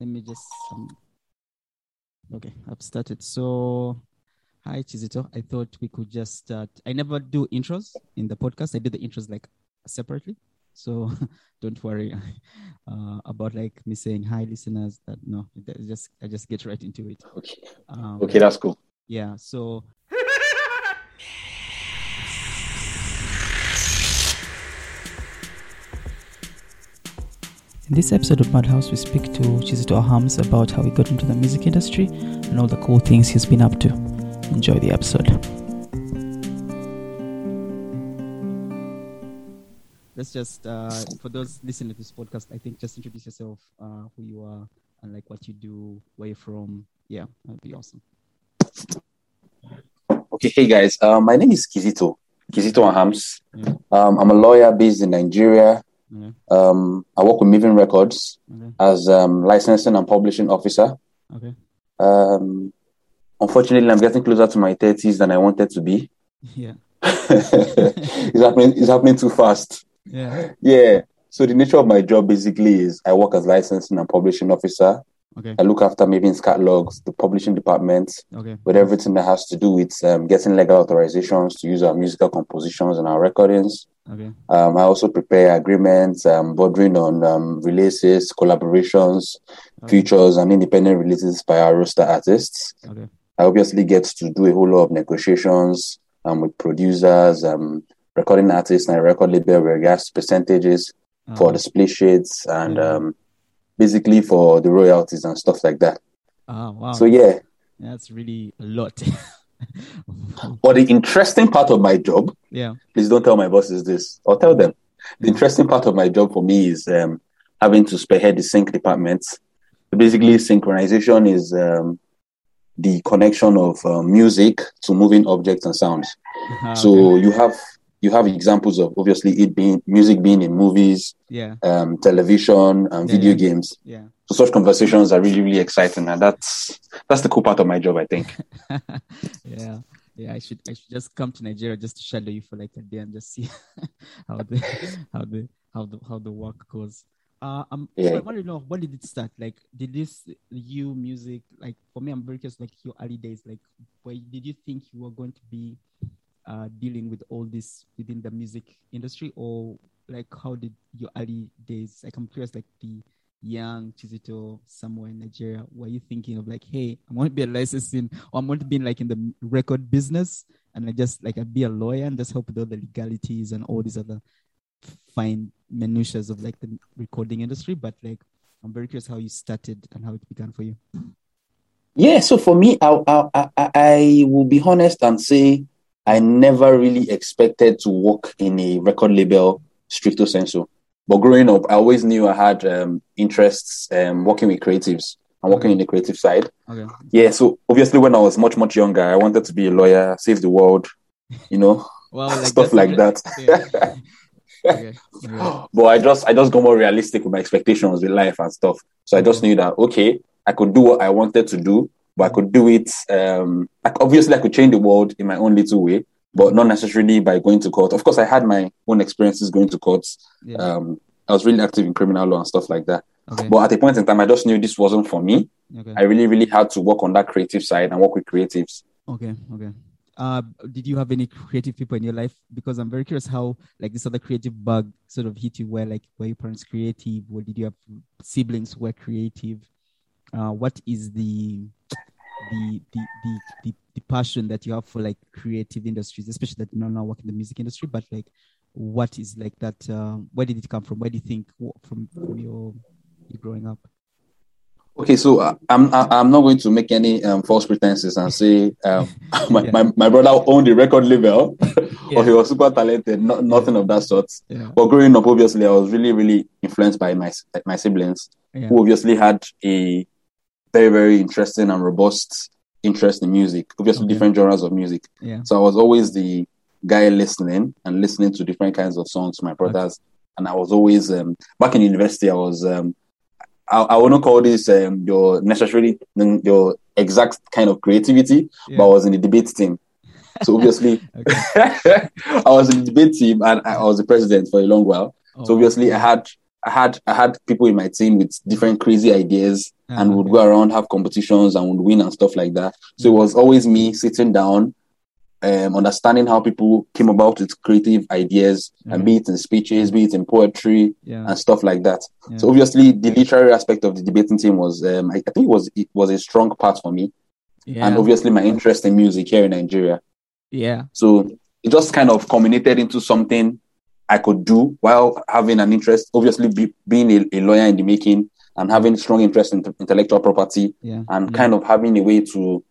let me just. Um, okay, I've started. So, hi Chizito. I thought we could just start. I never do intros in the podcast. I do the intros like separately. So don't worry uh, about like me saying hi, listeners. That no, just I just get right into it. Okay. Um, okay, that's cool. Yeah. So In this episode of Madhouse, we speak to Chizito Ahams about how he got into the music industry and all the cool things he's been up to. Enjoy the episode. Let's just, uh, for those listening to this podcast, I think just introduce yourself, uh, who you are, and like what you do, where you're from. Yeah, that'd be awesome. Okay, hey guys, uh, my name is Kizito, Kizito Ahams. Yeah. Um, I'm a lawyer based in Nigeria. Um, I work with Mavin Records okay. as um, licensing and publishing officer. Okay. Um, unfortunately, I'm getting closer to my 30s than I wanted to be. Yeah. it's happening. It's happening too fast. Yeah. Yeah. So the nature of my job basically is I work as licensing and publishing officer. Okay. I look after Mavin's catalogs, the publishing department, okay. with everything that has to do with um, getting legal authorizations to use our musical compositions and our recordings. Okay. Um, I also prepare agreements, um, bordering on um, releases, collaborations, features, and independent releases by our roster artists. Okay. I obviously get to do a whole lot of negotiations um, with producers, um, recording artists, and record label with regards to percentages uh-huh. for the split sheets and um, basically for the royalties and stuff like that. Oh, wow. So, yeah. That's really a lot. but the interesting part of my job, yeah, please don't tell my bosses this, I'll tell them. The interesting part of my job for me is um, having to spearhead the sync department. So basically, synchronization is um, the connection of uh, music to moving objects and sounds. Uh-huh, so okay. you have you have examples of obviously it being music being in movies, yeah, um, television, and video yeah. games. Yeah. So such conversations are really really exciting, and that's that's the cool part of my job, I think. yeah. Yeah, I should I should just come to Nigeria just to shadow you for like a day and just see how the how the how the how the work goes. Uh, um, yeah. so I want to know when did it start? Like, did this you music like for me? I'm very curious. Like your early days, like, where did you think you were going to be uh, dealing with all this within the music industry, or like how did your early days? Like, I'm curious, like the young Chizito somewhere in Nigeria, were you thinking of like, hey, I want to be a licensing, or I'm going to be in like in the record business, and I just like I'd be a lawyer and just help with all the legalities and all these other fine minutiae of like the recording industry. But like, I'm very curious how you started and how it began for you. Yeah, so for me, I I I, I will be honest and say I never really expected to work in a record label stricto sensu. But growing up, I always knew I had um, interests um, working with creatives and working in the creative side. Okay. Yeah, so obviously when I was much, much younger, I wanted to be a lawyer, save the world, you know, well, like stuff like that. Yeah. okay. Yeah. But I just I just got more realistic with my expectations with life and stuff. So I just knew that okay, I could do what I wanted to do, but I could do it. Um, obviously, I could change the world in my own little way, but not necessarily by going to court. Of course, I had my own experiences going to courts. Yeah. Um, I was really active in criminal law and stuff like that. Okay. But at a point in time, I just knew this wasn't for me. Okay. I really, really had to work on that creative side and work with creatives. Okay, okay. Uh, did you have any creative people in your life? Because I'm very curious how like this other creative bug sort of hit you. Where like were your parents creative? Or did you have siblings who were creative? Uh, what is the the, the the the the passion that you have for like creative industries, especially that you know now work in the music industry, but like what is like that? Uh, where did it come from? Where do you think from from your, your growing up? Okay, so uh, I'm I'm not going to make any um, false pretenses and say um, my, yeah. my, my brother owned the record label yeah. or he was super talented. No, nothing yeah. of that sort. Yeah. But growing up, obviously, I was really really influenced by my my siblings, who obviously had a very very interesting and robust interest in music. Obviously, Okay. different genres of music. Yeah. So I was always the guy listening and listening to different kinds of songs to my brothers. And I was always um, back in university. I was um, I, I wouldn't call this um, your necessarily your exact kind of creativity, Yeah. but I was in the debate team. So obviously, I was in the debate team and I was the president for a long while. Oh, So obviously, I had I had I had people in my team with different crazy ideas Ah, and would go around have competitions and would win and stuff like that. So it was always me sitting down, um, understanding how people came about with creative ideas and Mhm. be it in speeches, be it in poetry Yeah. and stuff like that. So obviously the literary aspect of the debating team was um, I, I think it was it was a strong part for me. yeah. And obviously my interest in music here in Nigeria. yeah. So it just kind of culminated into something I could do while having an interest, obviously be, being a, a lawyer in the making and having strong interest in intellectual property Yeah. and yeah. kind of having a way to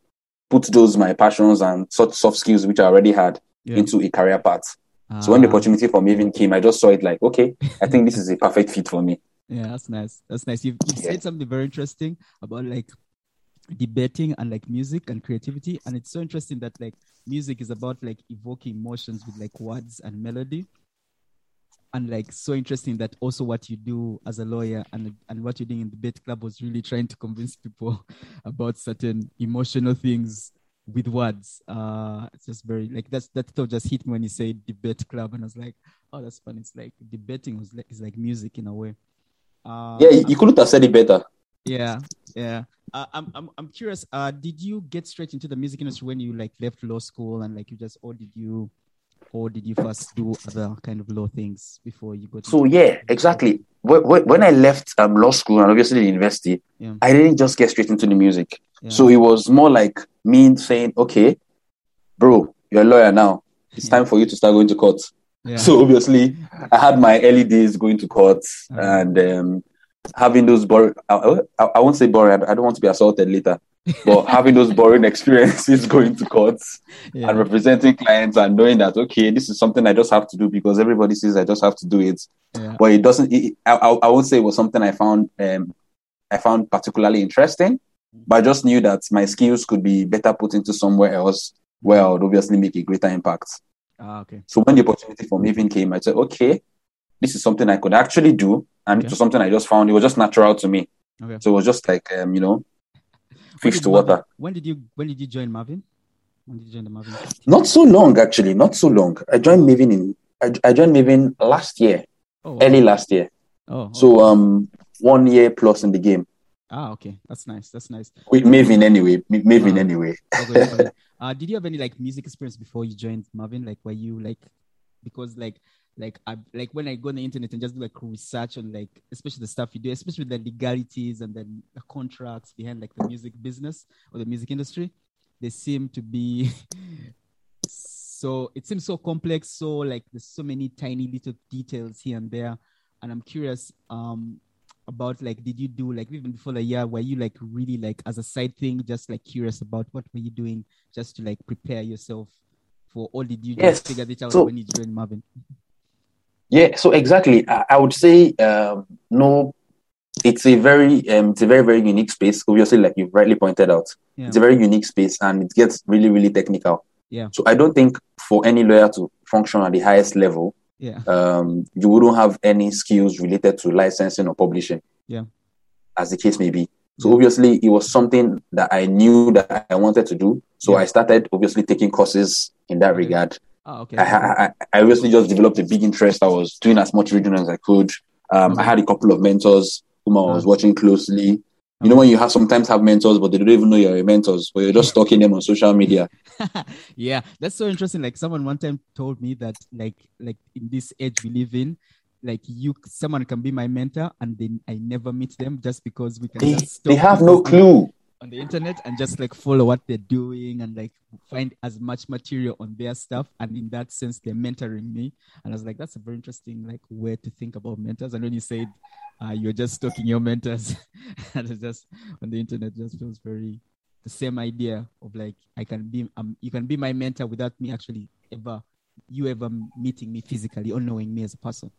put those my passions and such soft skills which I already had yeah. into a career path. So when the Ah, opportunity for me even came, I just saw it like, okay, I think this is a perfect fit for me. Yeah, that's nice. That's nice. You've, you've said something very interesting about like debating and like music and creativity. And it's so interesting that like music is about like evoking emotions with like words and melody. And like so interesting that also what you do as a lawyer and and what you're doing in the debate club was really trying to convince people about certain emotional things with words. Uh it's just very like that's that thought just hit me when you say debate club and I was like, oh that's fun. It's like debating was like is like music in a way. Uh, Yeah, you, you couldn't have said it better. yeah, yeah. Uh, I'm, I'm, I'm curious. Uh, did you get straight into the music industry when you like left law school and like you just, or did you, or did you first do other kind of law things before you got? To So yeah, exactly. When, I left um, law school and obviously the university, Yeah. I didn't just get straight into the music. Yeah. So it was more like me saying, okay, bro, you're a lawyer now. It's Yeah. time for you to start going to court. So obviously, I had my early days going to court Uh-huh. and um, having those boring. I, I, I won't say boring. I don't want to be assaulted later, but having those boring experiences going to courts yeah. and representing clients and knowing that okay, this is something I just have to do because everybody says I just have to do it. yeah. But it doesn't. It, I, I won't say it was something I found um, I found particularly interesting, but I just knew that my skills could be better put into somewhere else where I would obviously make a greater impact. Ah, okay. So when the opportunity for Mavin came, I said, okay, this is something I could actually do. And Okay. it was something I just found. It was just natural to me. Okay. So it was just like, um, you know, fish to Marvin- water. When did you, when did you join Marvin? When did you join the Marvin? Not so long, actually. Not so long. I joined Marvin in, I, I joined Marvin last year, Oh, early last year. Oh, So, um, one year plus in the game. ah, okay. That's nice. That's nice. With Mavin anyway. Ma- Mavin Ah. anyway. Okay, okay. uh, did you have any like music experience before you joined Marvin? Like, were you like, because like, like I like when I go on the internet and just do like research on like, especially the stuff you do, especially the legalities and then the contracts behind like the music business or the music industry, they seem to be so. It seems so complex. So like, there's so many tiny little details here and there, and I'm curious. Um, about like did you do like even before the year were you like really like as a side thing just like curious about what were you doing just to like prepare yourself for or did you just Yes. figure it out So- when you joined Marvin? Yeah, so exactly. I, I would say um, no. It's a very um, it's a very very unique space. Obviously, like you've rightly pointed out, Yeah. it's a very unique space, and it gets really really technical. Yeah. So I don't think for any lawyer to function at the highest level, Yeah. um, you wouldn't have any skills related to licensing or publishing. Yeah. As the case may be. So obviously, it was something that I knew that I wanted to do. So Yeah. I started obviously taking courses in that Okay. regard. Oh, okay. I, I, I- obviously just developed a big interest. I was doing as much reading as I could. Um, I had a couple of mentors whom I was Uh. watching closely. You know, when you have sometimes have mentors, but they don't even know you're a mentors, but you're just stalking them on social media. yeah, that's so interesting. Like someone one time told me that like like in this age we live in, like you someone can be my mentor and then I never meet them just because we can They, they have no clue. On the internet and just like follow what they're doing and like find as much material on their stuff and in that sense they're mentoring me and i was like that's a very interesting like way to think about mentors and when you said uh, you're just stalking your mentors and it's just on the internet just feels very the same idea of like i can be um, you can be my mentor without me actually ever you ever meeting me physically or knowing me as a person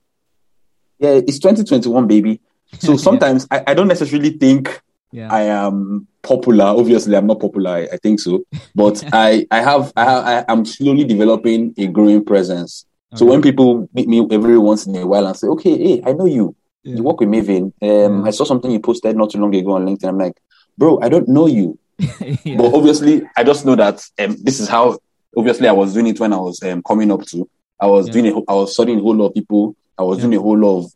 Yeah, it's 2021, baby. So Yeah. sometimes I, I don't necessarily think yeah I am popular. Obviously, I'm not popular. I, I think so, but I I have I have I, I'm slowly developing a growing presence. So when people meet me every once in a while and say, "Okay, hey, I know you. yeah. You work with Mavin. Um, Yeah. I saw something you posted not too long ago on LinkedIn." I'm like, "Bro, I don't know you, yeah. but obviously, I just know that um, this is how. Obviously, I was doing it when I was um, coming up to. I was doing. A, whole- was studying a whole lot of people. I was doing a whole lot of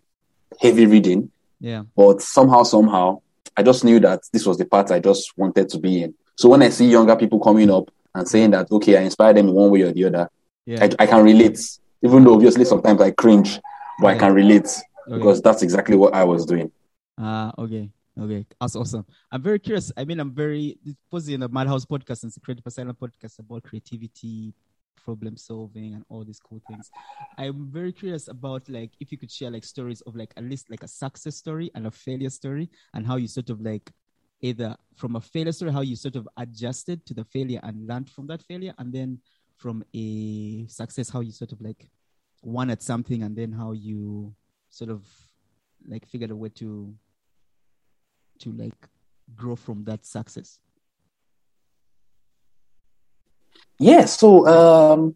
heavy reading. Yeah. But somehow, somehow, I just knew that this was the part I just wanted to be in. So when I see younger people coming up and saying that, okay, I inspire them in one way or the other, Yeah. I, I can relate. Even though obviously sometimes I cringe, but I can relate Okay. because that's exactly what I was doing. Ah, okay. Okay. That's awesome. I'm very curious. I mean, I'm very posing in the Madhouse podcast and Secret for Silent podcast about creativity, problem solving, and all these cool things. I'm very curious about like if you could share like stories of like at least like a success story and a failure story, and how you sort of like either from a failure story, how you sort of adjusted to the failure and learned from that failure, and then from a success, how you sort of like won at something, and then how you sort of like figured a way to to like grow from that success. Yeah, so um,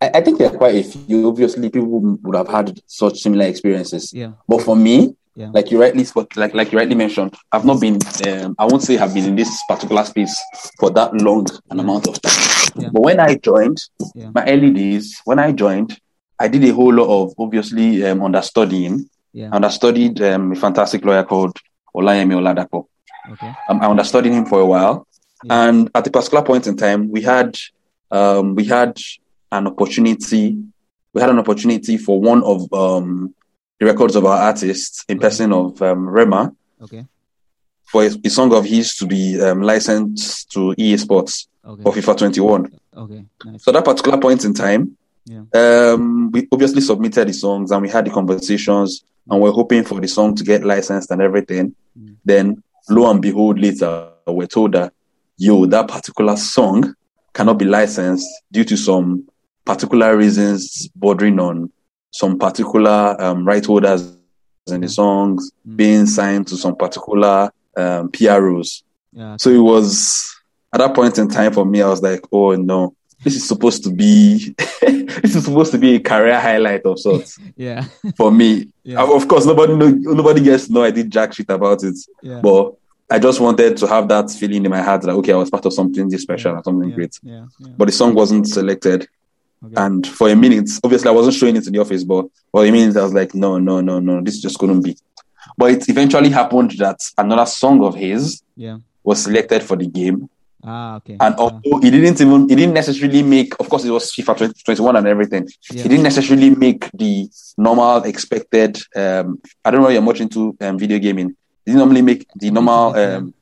I, I think there are quite a few. Obviously, people would have had such similar experiences. Yeah. But for me, Yeah. like you rightly spoke, like like you rightly mentioned, I've not been. Um, I won't say have been in this particular space for that long an Yeah. amount of time. Yeah. But when I joined, my early days, when I joined, I did a whole lot of obviously um, understudying. Yeah. I understudied um, a fantastic lawyer called Olayemi Oladapo. Okay. Um, I understudied him for a while, Yeah. and at a particular point in time, we had um, we had an opportunity. We had an opportunity for one of um, the records of our artists, in person of um, Rema, Okay. for a, a song of his to be um, licensed to EA Sports Okay. for FIFA 21. Okay. Nice. So at that particular point in time, Yeah. um, we obviously submitted the songs and we had the conversations and we're hoping for the song to get licensed and everything. Mm. Then, lo and behold, later we're told that yo, that particular song cannot be licensed due to some particular reasons bordering on some particular um, right holders in the songs Mm. being signed to some particular um, PROs. Yeah. So it was at that point in time for me, I was like, oh no, this is supposed to be this is supposed to be a career highlight of sorts Yeah. for me. Yeah. Of course, nobody nobody gets to know I did jack shit about it, Yeah. but I just wanted to have that feeling in my heart that okay, I was part of something this special and something yeah. great. Yeah. Yeah. But the song wasn't selected, Okay. and for a minute, obviously, I wasn't showing it in the office, but for a minute, I was like, no, no, no, no, this just couldn't be. But it eventually happened that another song of his yeah. was selected for the game, Ah. Okay. and although he didn't even, he didn't necessarily make, of course, it was FIFA 20, 21 and everything. yeah. He didn't necessarily make the normal expected. Um, I don't know. You're much into um, video gaming. He didn't normally make the normal, um,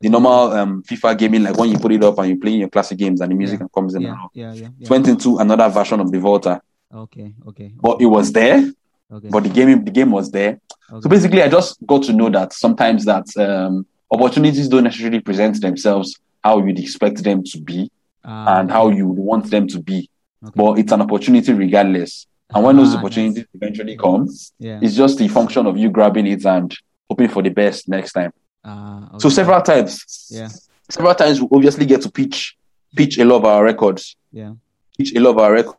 the normal um, FIFA gaming, like when you put it up and you play your classic games and the music Yeah. comes in. and Yeah. Yeah. Yeah. It yeah. went into another version of the Volta, Okay. Okay. but it was there. Okay. But the game, the game was there. Okay. So basically, I just got to know that sometimes that um, opportunities don't necessarily present themselves how you'd expect them to be Ah, and how you would want them to be. But it's an opportunity regardless. And when those Ah, nice. opportunities eventually come, Yeah. it's just a function of you grabbing it and hoping for the best next time. Ah. So several times, Yeah. several times we obviously get to pitch, pitch a lot of our records, Yeah. pitch a lot of our records,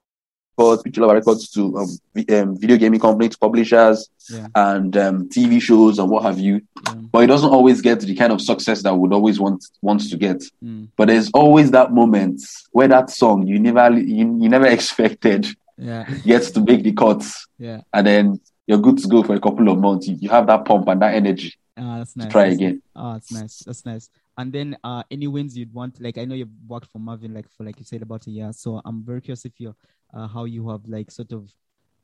pitch a lot of our records to um, um, video gaming companies, publishers, Yeah. and um, TV shows and what have you. Yeah. But it doesn't always get the kind of success that we would always want wants to get. Mm. But there's always that moment where that song you never you, you never expected Yeah. gets to make the cuts, Yeah. and then you're good to go for a couple of months. You, you have that pump and that energy Ah, that's nice. to try That's again. Oh, that's nice. That's nice. And then uh any wins you'd want, like I know you've worked for Marvin like for like you said about a year. So I'm very curious if you uh how you have like sort of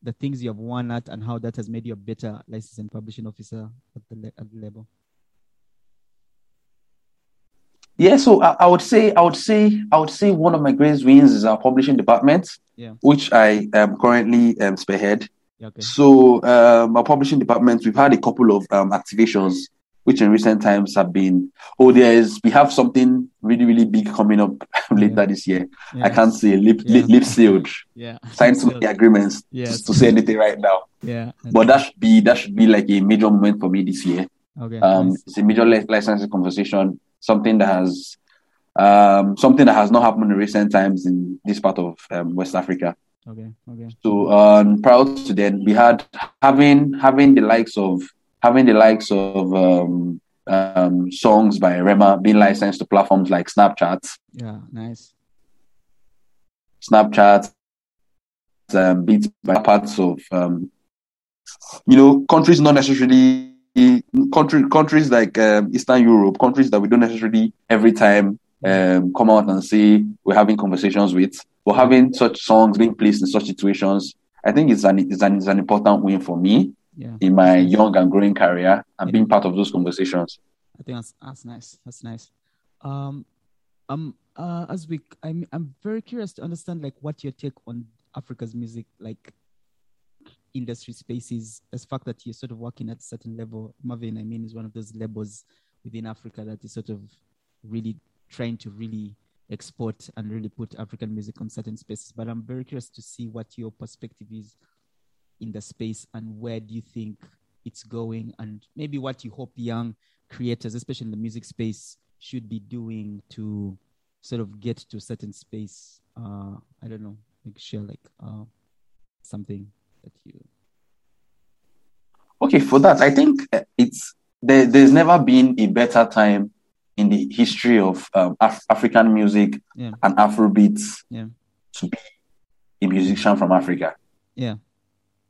the things you have won at and how that has made you a better licensing publishing officer at the le- at the level. Yeah, so I, I would say I would say I would say one of my greatest wins is our publishing department, Yeah. which I am currently um, spearhead. Yeah, okay. So um, our publishing department, we've had a couple of um, activations, which in recent times have been. Oh, there is. We have something really really big coming up later Yeah. this year. Yeah. I can't say lip Yeah. lip, lip sealed, yeah. signed some of the agreements Yes. to say anything right now. Yeah. But that should be that should be like a major moment for me this year. okay. Um, nice. It's a major li- licensing conversation, something that has um, something that has not happened in recent times in this part of um, West Africa. Okay. Okay. So um, proud to then we had having having the likes of having the likes of um, um, songs by Rema being licensed to platforms like Snapchat, Yeah. Nice. Snapchat, um, beats by parts of um, you know, countries not necessarily country countries like um, Eastern Europe, countries that we don't necessarily every time um, come out and say we're having conversations with, but having such songs being placed in such situations, I think it's an it's an, it's an important win for me Yeah. in my young and growing career and Yeah. being part of those conversations. I think that's that's nice. That's nice. Um, um, uh, as we, I'm, I'm very curious to understand like what your take on Africa's music like industry spaces. As fact that you're sort of working at a certain level. Marvin, I mean, is one of those labels within Africa that is sort of really trying to really export and really put African music on certain spaces. But I'm very curious to see what your perspective is in the space and where do you think it's going and maybe what you hope young creators, especially in the music space, should be doing to sort of get to a certain space. Uh, I don't know, like share like uh, something that you. Okay, for that, I think it's there, there's never been a better time in the history of um, Af- African music Yeah. and Afrobeats Yeah. to be a musician from Africa. Yeah.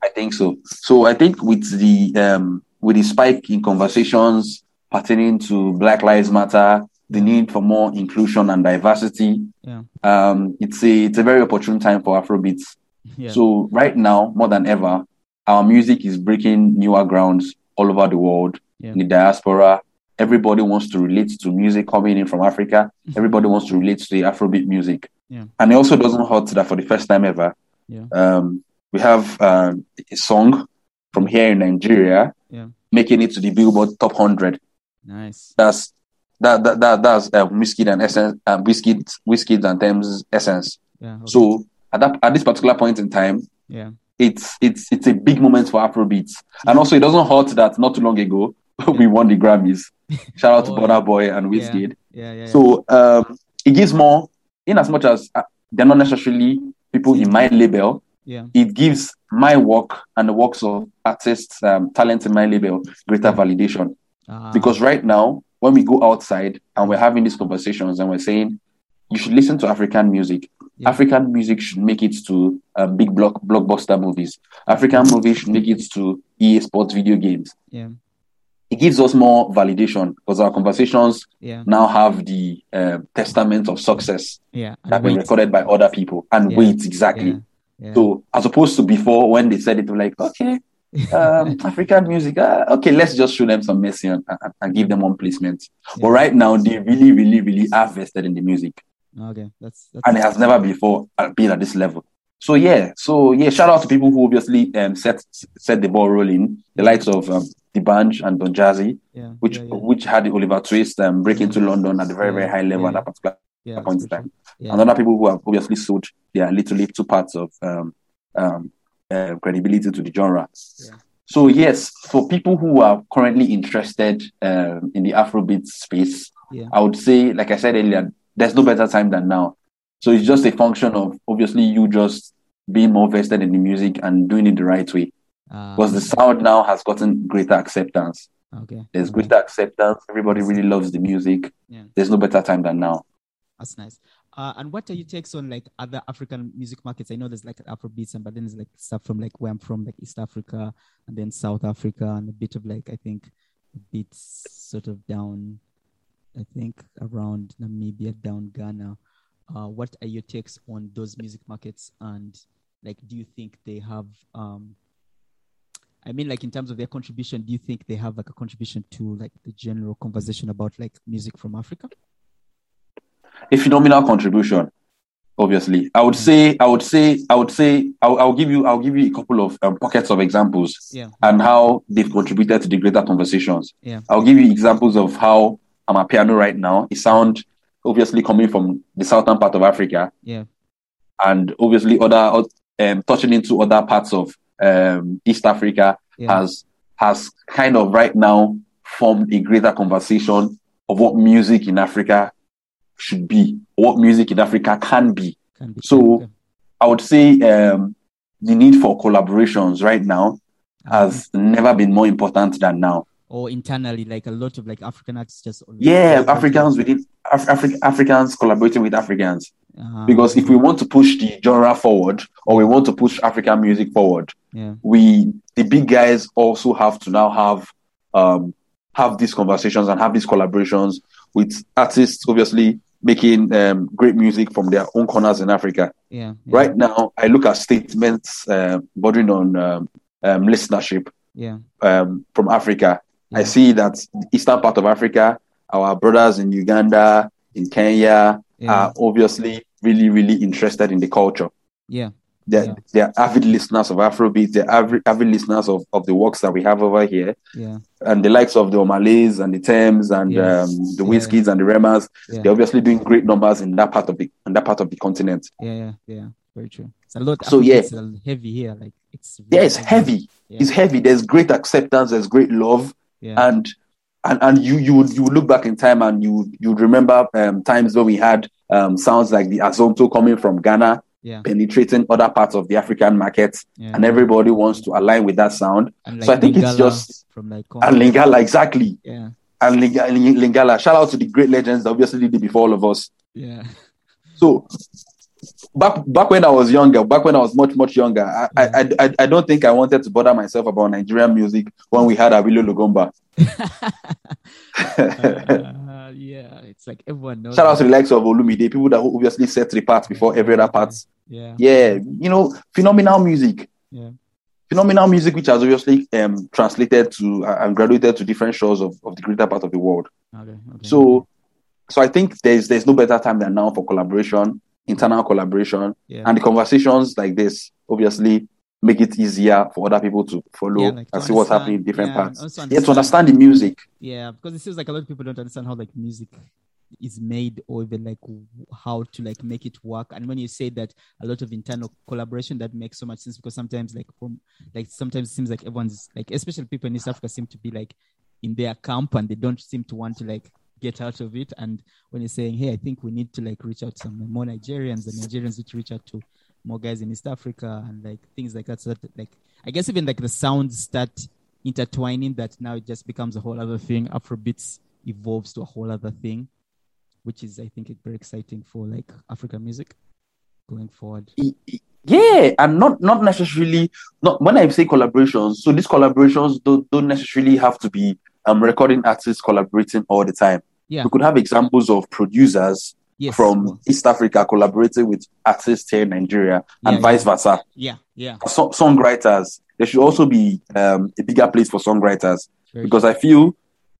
I think so. So I think with the um, with the spike in conversations pertaining to Black Lives Matter, the need for more inclusion and diversity, Yeah. um, it's a it's a very opportune time for Afrobeats. Yeah. So right now, more than ever, our music is breaking newer grounds all over the world. Yeah. In the diaspora, everybody wants to relate to music coming in from Africa. Everybody wants to relate to the Afrobeat music. Yeah. And it also doesn't hurt that for the first time ever, Yeah. um, we have um, a song from here in Nigeria Yeah. making it to the Billboard Top 100. Nice. That's that that, that that's uh, Wizkid and essence, um, Wizkid, Wizkid and Tems essence. Yeah. okay. So at that at this particular point in time, yeah. it's it's it's a big moment for Afrobeats. And also it doesn't hurt that not too long ago we won the Grammys. Shout out to Oh, Burna yeah. Boy and Wizkid. Yeah. Yeah. So um it gives more in as much as uh, they're not necessarily people in my label, yeah. it gives my work and the works of artists, um, talent in my label greater validation. Ah, Because right now, when we go outside and we're having these conversations and we're saying, you should listen to African music. Yeah. African music should make it to um, big block blockbuster movies. African movies should make it to EA Sports video games. yeah. It gives us more validation because our conversations Yeah. now have the um testament of success Yeah. that been recorded by other people and Yeah. exactly. So as opposed to before when they said it, they were like, okay, um, African music, uh, okay, let's just show them some mercy and, and, and give them one placement. But right now, they really, really, really are vested in the music, okay. That's that's and it has never before uh, been at this level. So yeah, so yeah, shout out to people who obviously um, set set the ball rolling, the likes of um, D'banj and Don Jazzy, yeah. which yeah, yeah. which had the Oliver Twist um, break into London at the very, very high level at that particular point in time. Yeah. and other people who have obviously sold their literally two parts of um, um, uh, credibility to the genre. So yes, for people who are currently interested um, in the Afrobeat space. I would say, like I said earlier, there's no better time than now. So it's just a function of obviously you just being more vested in the music and doing it the right way. Ah, Because the sound now has gotten greater acceptance. okay. There's okay. greater acceptance. Everybody really loves the music. Yeah. There's no better time than now. That's nice. Uh, and what are your takes on like other African music markets? I know there's like Afrobeats, and but then there's like stuff from like where I'm from, like East Africa, and then South Africa, and a bit of like I think beats sort of down, I think around Namibia, down Ghana. Uh, what are your takes on those music markets, and like, do you think they have? Um, I mean, like in terms of their contribution, do you think they have like a contribution to like the general conversation about like music from Africa? a phenomenal contribution obviously i would say i would say i would say i'll, I'll give you i'll give you a couple of um, pockets of examples Yeah. and how they've contributed to the greater conversations Yeah. i'll give you examples of how amapiano right now it sound obviously coming from the southern part of africa Yeah. and obviously other um, touching into other parts of um, east africa Yeah. has has kind of right now formed a greater conversation of what music in africa should be what music in africa can be Can be. So-. I would say um, the need for collaborations right now has never been more important than now. or internally, like a lot of like African artists just Yeah, Africans within Af- Afri- Africans collaborating with Africans. Uh, Because if we want to push the genre forward or we want to push African music forward, yeah, we the big guys also have to now have um, have these conversations and have these collaborations with artists, obviously making um, great music from their own corners in Africa. Yeah, yeah. Right now, I look at statements uh, bordering on um, um, listenership Yeah. um, from Africa. I see that the eastern part of Africa, our brothers in Uganda, in Kenya, Yeah. are obviously really, really interested in the culture. Yeah. They're, Yeah. they're avid listeners of Afrobeat. They're avid, avid listeners of, of the works that we have over here. Yeah. And the likes of the Omah Lays and the Tems and Yes. um, the Yeah. And the Remas, they're obviously doing great numbers in that part of the in that part of the continent. Yeah. Yeah. Yeah. Very true. It's a lot. So, yeah. heavy here. Like it's. Yeah, it's heavy. Yeah. It's heavy. There's great acceptance. There's great love. Yeah. and and and you you would you would look back in time and you you would remember um, times when we had um, sounds like the Azonto coming from Ghana yeah. penetrating other parts of the African market, Yeah. and everybody wants to align with that sound. And so I think it's just from like and Lingala exactly Yeah. and Linga- Lingala. Shout out to the great legends that obviously did before all of us. Yeah. So back back when I was younger, back when I was much much younger, I I, I, I- I don't think I wanted to bother myself about Nigerian music when we had Awilo Longomba. Uh, yeah. It's like everyone knows. Shout out to the likes of Olomide, people that obviously set three parts before every other part. Yeah. Yeah, you know, phenomenal music. Yeah. Phenomenal music, which has obviously um, translated to uh, and graduated to different shores of, of the greater part of the world. Okay. Okay. So, so I think there's there's no better time than now for collaboration, internal collaboration, yeah. and the conversations like this obviously make it easier for other people to follow Yeah, like to and see what's happening in different yeah, parts. also Yeah, to understand the music. Yeah, because it seems like a lot of people don't understand how like music is made or even like how to like make it work. And when you say that a lot of internal collaboration, that makes so much sense because sometimes like from like sometimes it seems like everyone's like especially people in East Africa seem to be like in their camp and they don't seem to want to like get out of it. And when you're saying, hey, I think we need to like reach out to some more Nigerians and Nigerians need to reach out to more guys in East Africa and like things like that. So that like I guess even like the sounds start intertwining that now it just becomes a whole other thing. Afrobeats evolves to a whole other thing, which is I think it's very exciting for like African music going forward. Yeah, and not not necessarily not when I say collaborations. So these collaborations don't don't necessarily have to be um recording artists collaborating all the time. Yeah. We could have examples of producers Yes. from East Africa collaborating with artists here in Nigeria and Yeah, vice versa. yeah, yeah. So, songwriters, there should also be um, a bigger place for songwriters Very because I feel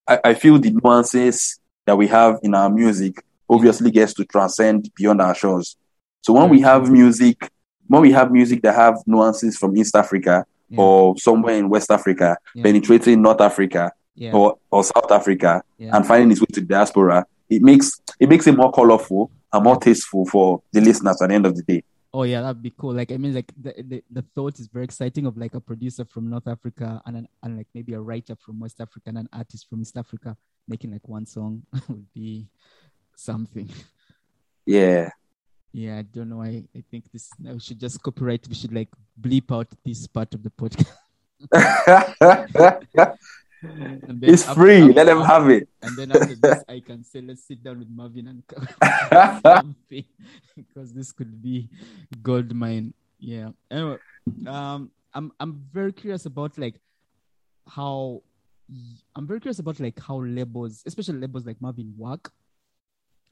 I, I feel the nuances that we have in our music obviously gets to transcend beyond our shores. So when we have music, when we have music that have nuances from East Africa Yeah. or somewhere in West Africa, Yeah. penetrating North Africa yeah. or, or South Africa yeah. and finding its way to diaspora, it makes it makes it more colorful and more tasteful for the listeners at the end of the day. Oh yeah, that'd be cool. Like I mean, like the, the, the thought is very exciting of like a producer from North Africa and an, and like maybe a writer from West Africa and an artist from East Africa making like one song would be something. Yeah. Yeah, I don't know. I, I think this we should just copyright. We should like bleep out this part of the podcast. It's after- free. after- Let them have it. And then after this, I can say, let's sit down with Marvin and something because this could be gold mine. Yeah. Anyway, um, I'm I'm very curious about like how I'm very curious about like how labels, especially labels like Marvin, work,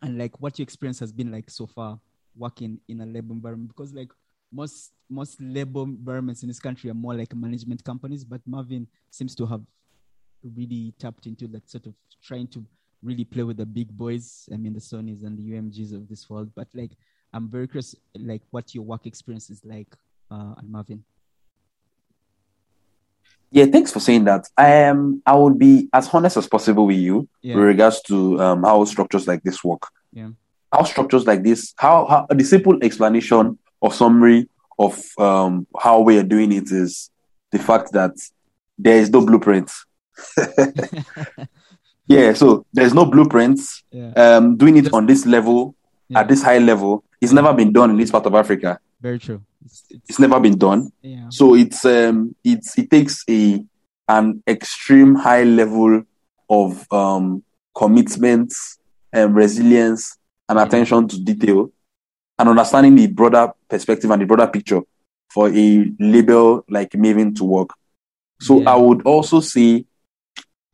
and like what your experience has been like so far working in a label environment. Because like most most label environments in this country are more like management companies, but Marvin seems to have really tapped into that sort of trying to really play with the big boys. I mean, the Sonys and the UMGs of this world. But like, I'm very curious, like, what your work experience is like uh, at Marvin. Yeah, thanks for saying that. I am. I would be as honest as possible with you Yeah. with regards to um, how structures like this work. Yeah. How structures like this, how, how the simple explanation or summary of um, how we are doing it is the fact that there is no blueprint. Yeah, so there's no blueprints. yeah. Um, doing it on this level, Yeah. at this high level, it's never been done in this part of Africa. Very true. It's, it's, It's never been done. yeah. So it's um it's it takes a an extreme high level of um commitment and resilience and attention to detail and understanding the broader perspective and the broader picture for a label like Mavin to work. So yeah. I would also say,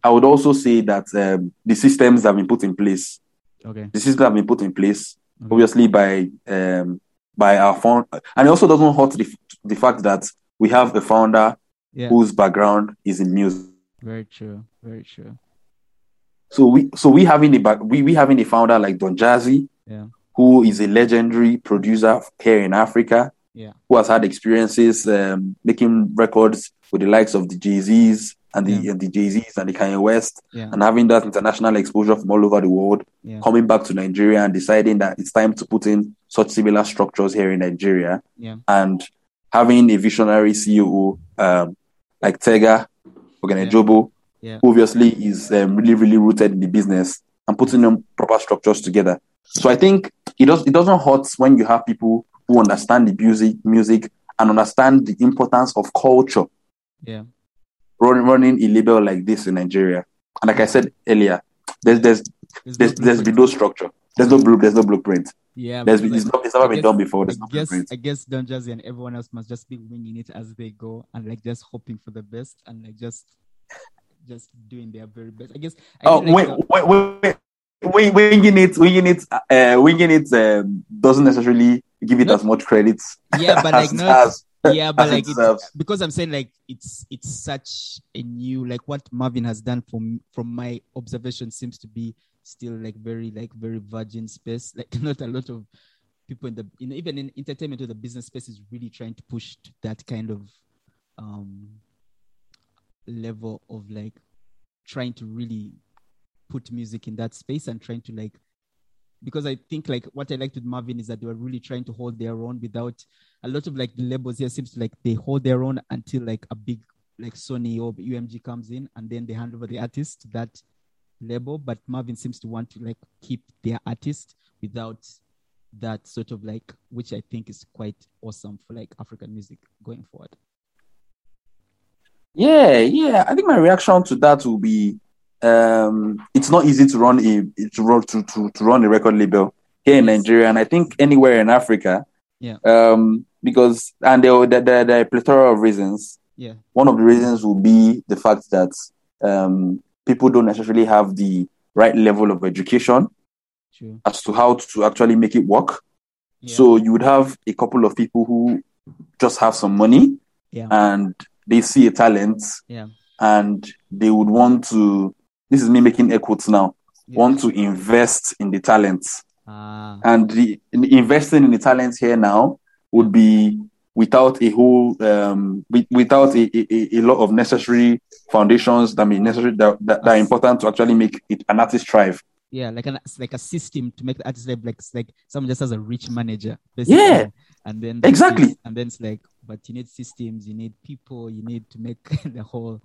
I would also say that um, the systems have been put in place. Okay. The systems have been put in place, okay. obviously by um, by our founder, and it also doesn't hurt the, the fact that we have a founder yeah. whose background is in music. Very true. Very true. So we so we having a back, we we having a founder like Don Jazzy, yeah. who is a legendary producer here in Africa. Yeah. Who has had experiences um, making records with the likes of the Jay Z's and the yeah. and the Jay Z's and the Kanye West, yeah. and having that international exposure from all over the world, yeah. coming back to Nigeria and deciding that it's time to put in such similar structures here in Nigeria, and having a visionary CEO um, like Tega Oghenejobo, yeah. who obviously is um, really really rooted in the business and putting them proper structures together. So I think it does it doesn't hurt when you have people who understand the music music and understand the importance of culture. Yeah. Running running label like this in Nigeria. And like I said earlier, there's there's there's, there's, there's been no structure. There's no blue, there's no blueprint. Yeah, there's been, it's, not, it's never been done before. There's I no guess blueprint. I guess Don Jazzy and everyone else must just be winging it as they go and like just hoping for the best and like just just doing their very best. I guess. I oh wait, wait, wait, wait, wait, winging it, winging it, uh, winging it um, doesn't necessarily give it not, as much credit. Yeah, but like not. Yeah, but like because I'm saying like it's it's such a new like what Marvin has done from from my observation seems to be still like very like very virgin space. Like not a lot of people in the in, even in entertainment or the business space is really trying to push to that kind of um level of like trying to really put music in that space and trying to like because I think like what I liked with Marvin is that they were really trying to hold their own without a lot of like the labels here seems like they hold their own until like a big like Sony or UMG comes in and then they hand over the artist to that label. But Marvin seems to want to like keep their artist without that sort of like which I think is quite awesome for like African music going forward. Yeah, yeah. I think my reaction to that will be um, it's not easy to run a to run to, to, to run a record label here in Nigeria, and I think anywhere in Africa. Yeah. Um, because and there, there, there, are a plethora of reasons. Yeah. One of the reasons will be the fact that um, people don't necessarily have the right level of education True. as to how to actually make it work. Yeah. So you would have a couple of people who just have some money yeah. and they see a talent yeah. and they would want to this is me making air quotes now Yeah. want to invest in the talents Ah, and the in- investing in the talents here now would be without a whole um with, without a, a, a lot of necessary foundations that may necessary that, that, that are important to actually make it an artist thrive yeah, like an like a system to make the artist live like like someone just has a rich manager. Basically. Yeah. And then Exactly. and then it's like, but you need systems, you need people, you need to make the whole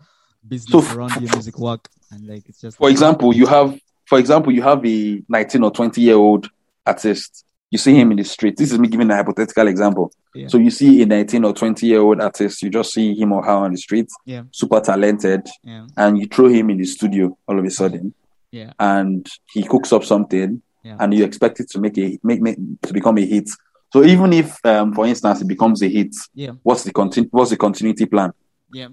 business So around your music work. And like it's just for example you have for example you have a 19 or 20 year old artist you see him in the street this is me giving a hypothetical example Yeah. so you see a 19 or 20 year old artist you just see him or her on the street Yeah. super talented yeah, and you throw him in the studio all of a sudden yeah, and he cooks up something and you expect it to make a make, make to become a hit so even if um, for instance it becomes a hit yeah, what's the continu- what's the continuity plan yeah.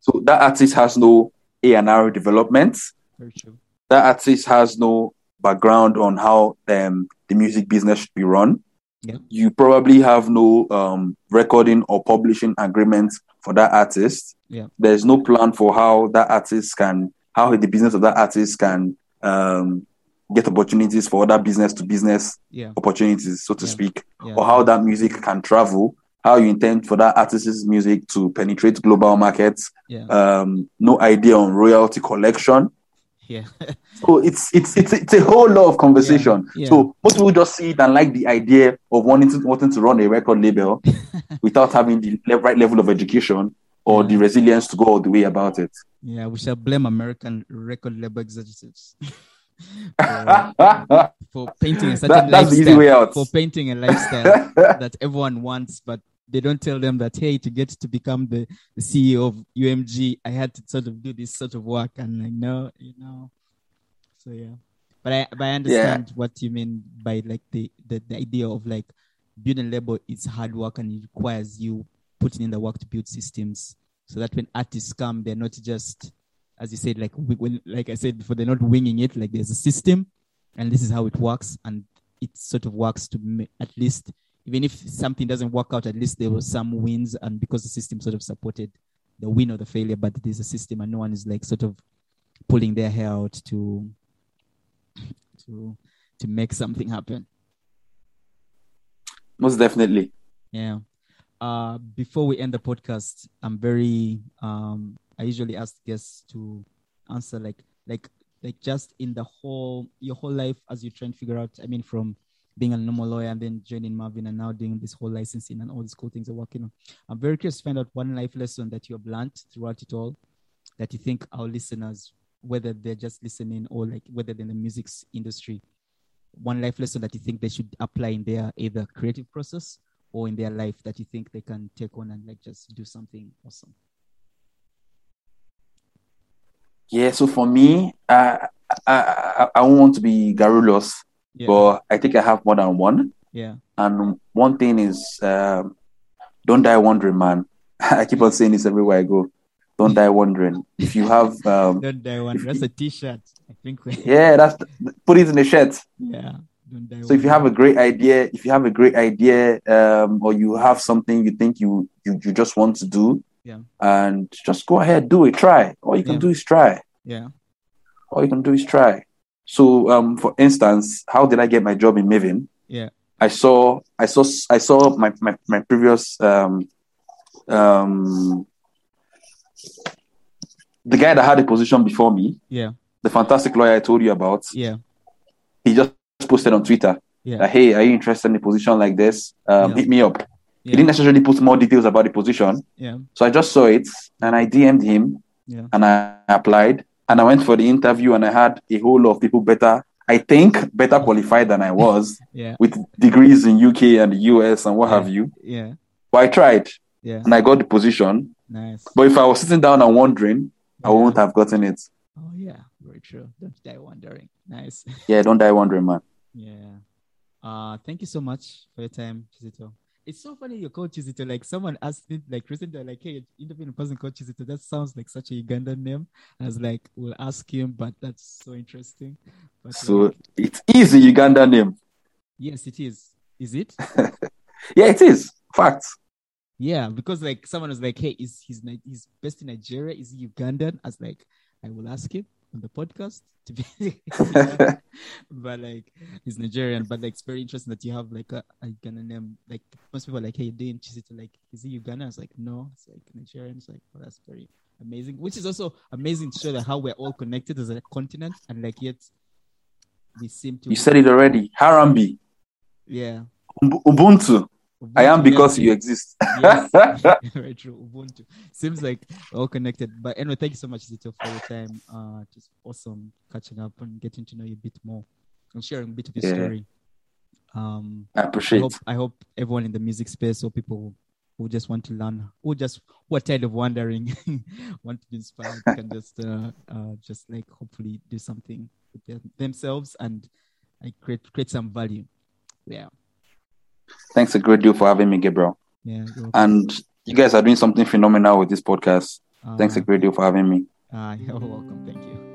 So that artist has no a&r development Very true. that artist has no background on how um, the music business should be run. Yeah. You probably have no um, recording or publishing agreements for that artist. Yeah. There's no plan for how that artist can, how the business of that artist can um, get opportunities for other business to business opportunities, so to Yeah. speak, or how that music can travel. How you intend for that artist's music to penetrate global markets? Yeah. Um, no idea on royalty collection. yeah. So it's it's it's it's a whole lot of conversation. Yeah, yeah. So most people just see it and like the idea of wanting to wanting to run a record label without having the le- right level of education or the resilience to go all the way about it. yeah. We shall blame American record label executives. for, for painting a certain that's the easy lifestyle, way out. for painting a lifestyle that everyone wants, but they don't tell them that hey, to get to become the, the CEO of UMG, I had to sort of do this sort of work, and I know, you know, so yeah. But I but I understand what you mean by like the, the the idea of like building a label is hard work and it requires you putting in the work to build systems. So that when artists come, they're not just, as you said, like when, like I said before, they're not winging it. Like there's a system, and this is how it works, and it sort of works to at least, even if something doesn't work out, at least there were some wins, and because the system sort of supported the win or the failure, but there's a system, and no one is like sort of pulling their hair out to to to make something happen. Most definitely. Yeah. Uh, before we end the podcast, I'm very um, I usually ask guests to answer like like like just in the whole your whole life as you try and figure out. I mean, from being a normal lawyer and then joining Mavin and now doing this whole licensing and all these cool things you're working on. I'm very curious to find out one life lesson that you have learned throughout it all that you think our listeners, whether they're just listening or like whether they're in the music industry, one life lesson that you think they should apply in their either creative process or in their life that you think they can take on and like just do something awesome? Yeah, so for me, uh, I, I, I want to be garrulous, yeah. but I think I have more than one. Yeah. And one thing is, um, don't die wondering, man. I keep on saying this everywhere I go. Don't die wondering. If you have, um, don't die wondering. That's a T-shirt. I think. yeah, that's put it in the shirt. Yeah. So if you have a great idea, if you have a great idea, um, or you have something you think you you, you just want to do, yeah, and just go ahead, do it, try. All you can yeah. do is try. Yeah. All you can do is try. So, um, for instance, how did I get my job in Mavin? Yeah. I saw, I saw, I saw my my, my previous um, um, the guy that had a position before me. Yeah. The fantastic lawyer I told you about. Yeah. He just posted on Twitter. Yeah. That, hey, are you interested in a position like this? Um, yeah. Hit me up. Yeah. He didn't necessarily put more details about the position. Yeah. So I just saw it and I DM'd him yeah. and I applied and I went for the interview and I had a whole lot of people better, I think, better qualified than I was yeah. with degrees in UK and the US and what yeah. have you. Yeah. But I tried. Yeah. And I got the position. Nice. But if I was sitting down and wondering, I wouldn't have gotten it. Oh yeah, very true. Don't die wondering. Nice. yeah, don't die wondering, man. Yeah. Uh, thank you so much for your time, Chizito. It's so funny you call Chizito. Like someone asked me like recently, like, hey, a person called Chizito. That sounds like such a Ugandan name. I was like, we'll ask him, but that's so interesting. But, so like, it is a Ugandan name. Yes, it is. Is it? yeah, it is. Facts. Yeah, because like someone was like, "Hey, is he's he's based in Nigeria? Is he Ugandan?" I was like, "I will ask him on the podcast to be but like he's Nigerian, but like it's very interesting that you have like a, a Ghana name. Like most people are like, hey, you're doing Chizito, like, is he Uganda? It's like, no, it's like Nigerian. It's like, well, that's very amazing. Which is also amazing to show that how we're all connected as a continent and like yet we seem to You said it already. Harambee. Yeah. Ubuntu. Ubuntu, I am because you exist. yes, very true. Ubuntu seems like we're all connected. But anyway, thank you so much, Zito, for your time. Uh, just awesome catching up and getting to know you a bit more and sharing a bit of your yeah. story. Um, I appreciate. I hope, I hope everyone in the music space or people who just want to learn, who just who are tired of wondering, want to be inspired, can just uh, uh, just like hopefully do something with their, themselves and like create create some value. Yeah. Thanks a great deal for having me, Gabriel. Yeah. And you guys are doing something phenomenal with this podcast. Uh, Thanks a great deal for having me. Uh, you're welcome. Thank you.